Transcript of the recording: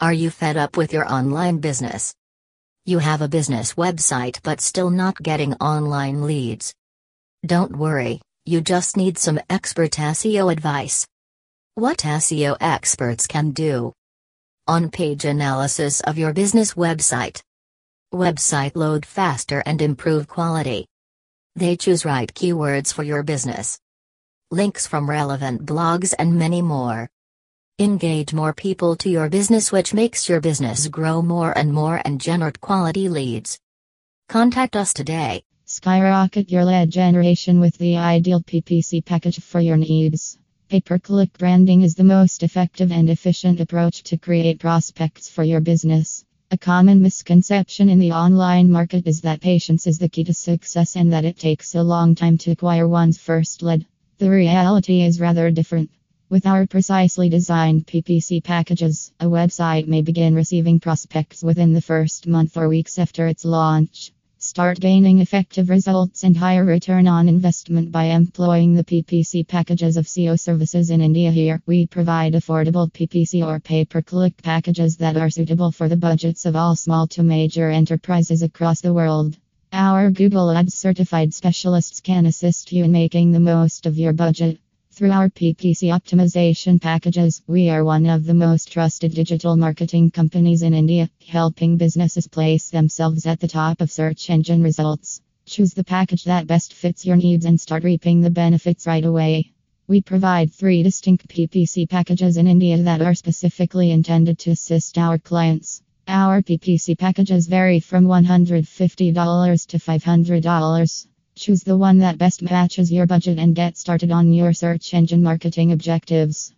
Are you fed up with your online business? You have a business website but still not getting online leads. Don't worry, you just need some expert SEO advice. What SEO experts can do on page analysis of your business website. Website load faster and improve quality. They choose right keywords for your business. Links from relevant blogs and many more. Engage more people to your business, which makes your business grow more and more and generate quality leads. Contact us today. Skyrocket your lead generation with the ideal PPC package for your needs. Pay per click branding is the most effective and efficient approach to create prospects for your business. A common misconception in the online market is that patience is the key to success and that it takes a long time to acquire one's first lead. The reality is rather different. With our precisely designed PPC packages, a website may begin receiving prospects within the first month or weeks after its launch. Start gaining effective results and higher return on investment by employing the PPC packages of SEO services in India. Here, we provide affordable PPC or pay per click packages that are suitable for the budgets of all small to major enterprises across the world. Our Google Ads certified specialists can assist you in making the most of your budget. Through our PPC optimization packages, we are one of the most trusted digital marketing companies in India, helping businesses place themselves at the top of search engine results. Choose the package that best fits your needs and start reaping the benefits right away. We provide three distinct PPC packages in India that are specifically intended to assist our clients. Our PPC packages vary from $150 to $500. Choose the one that best matches your budget and get started on your search engine marketing objectives.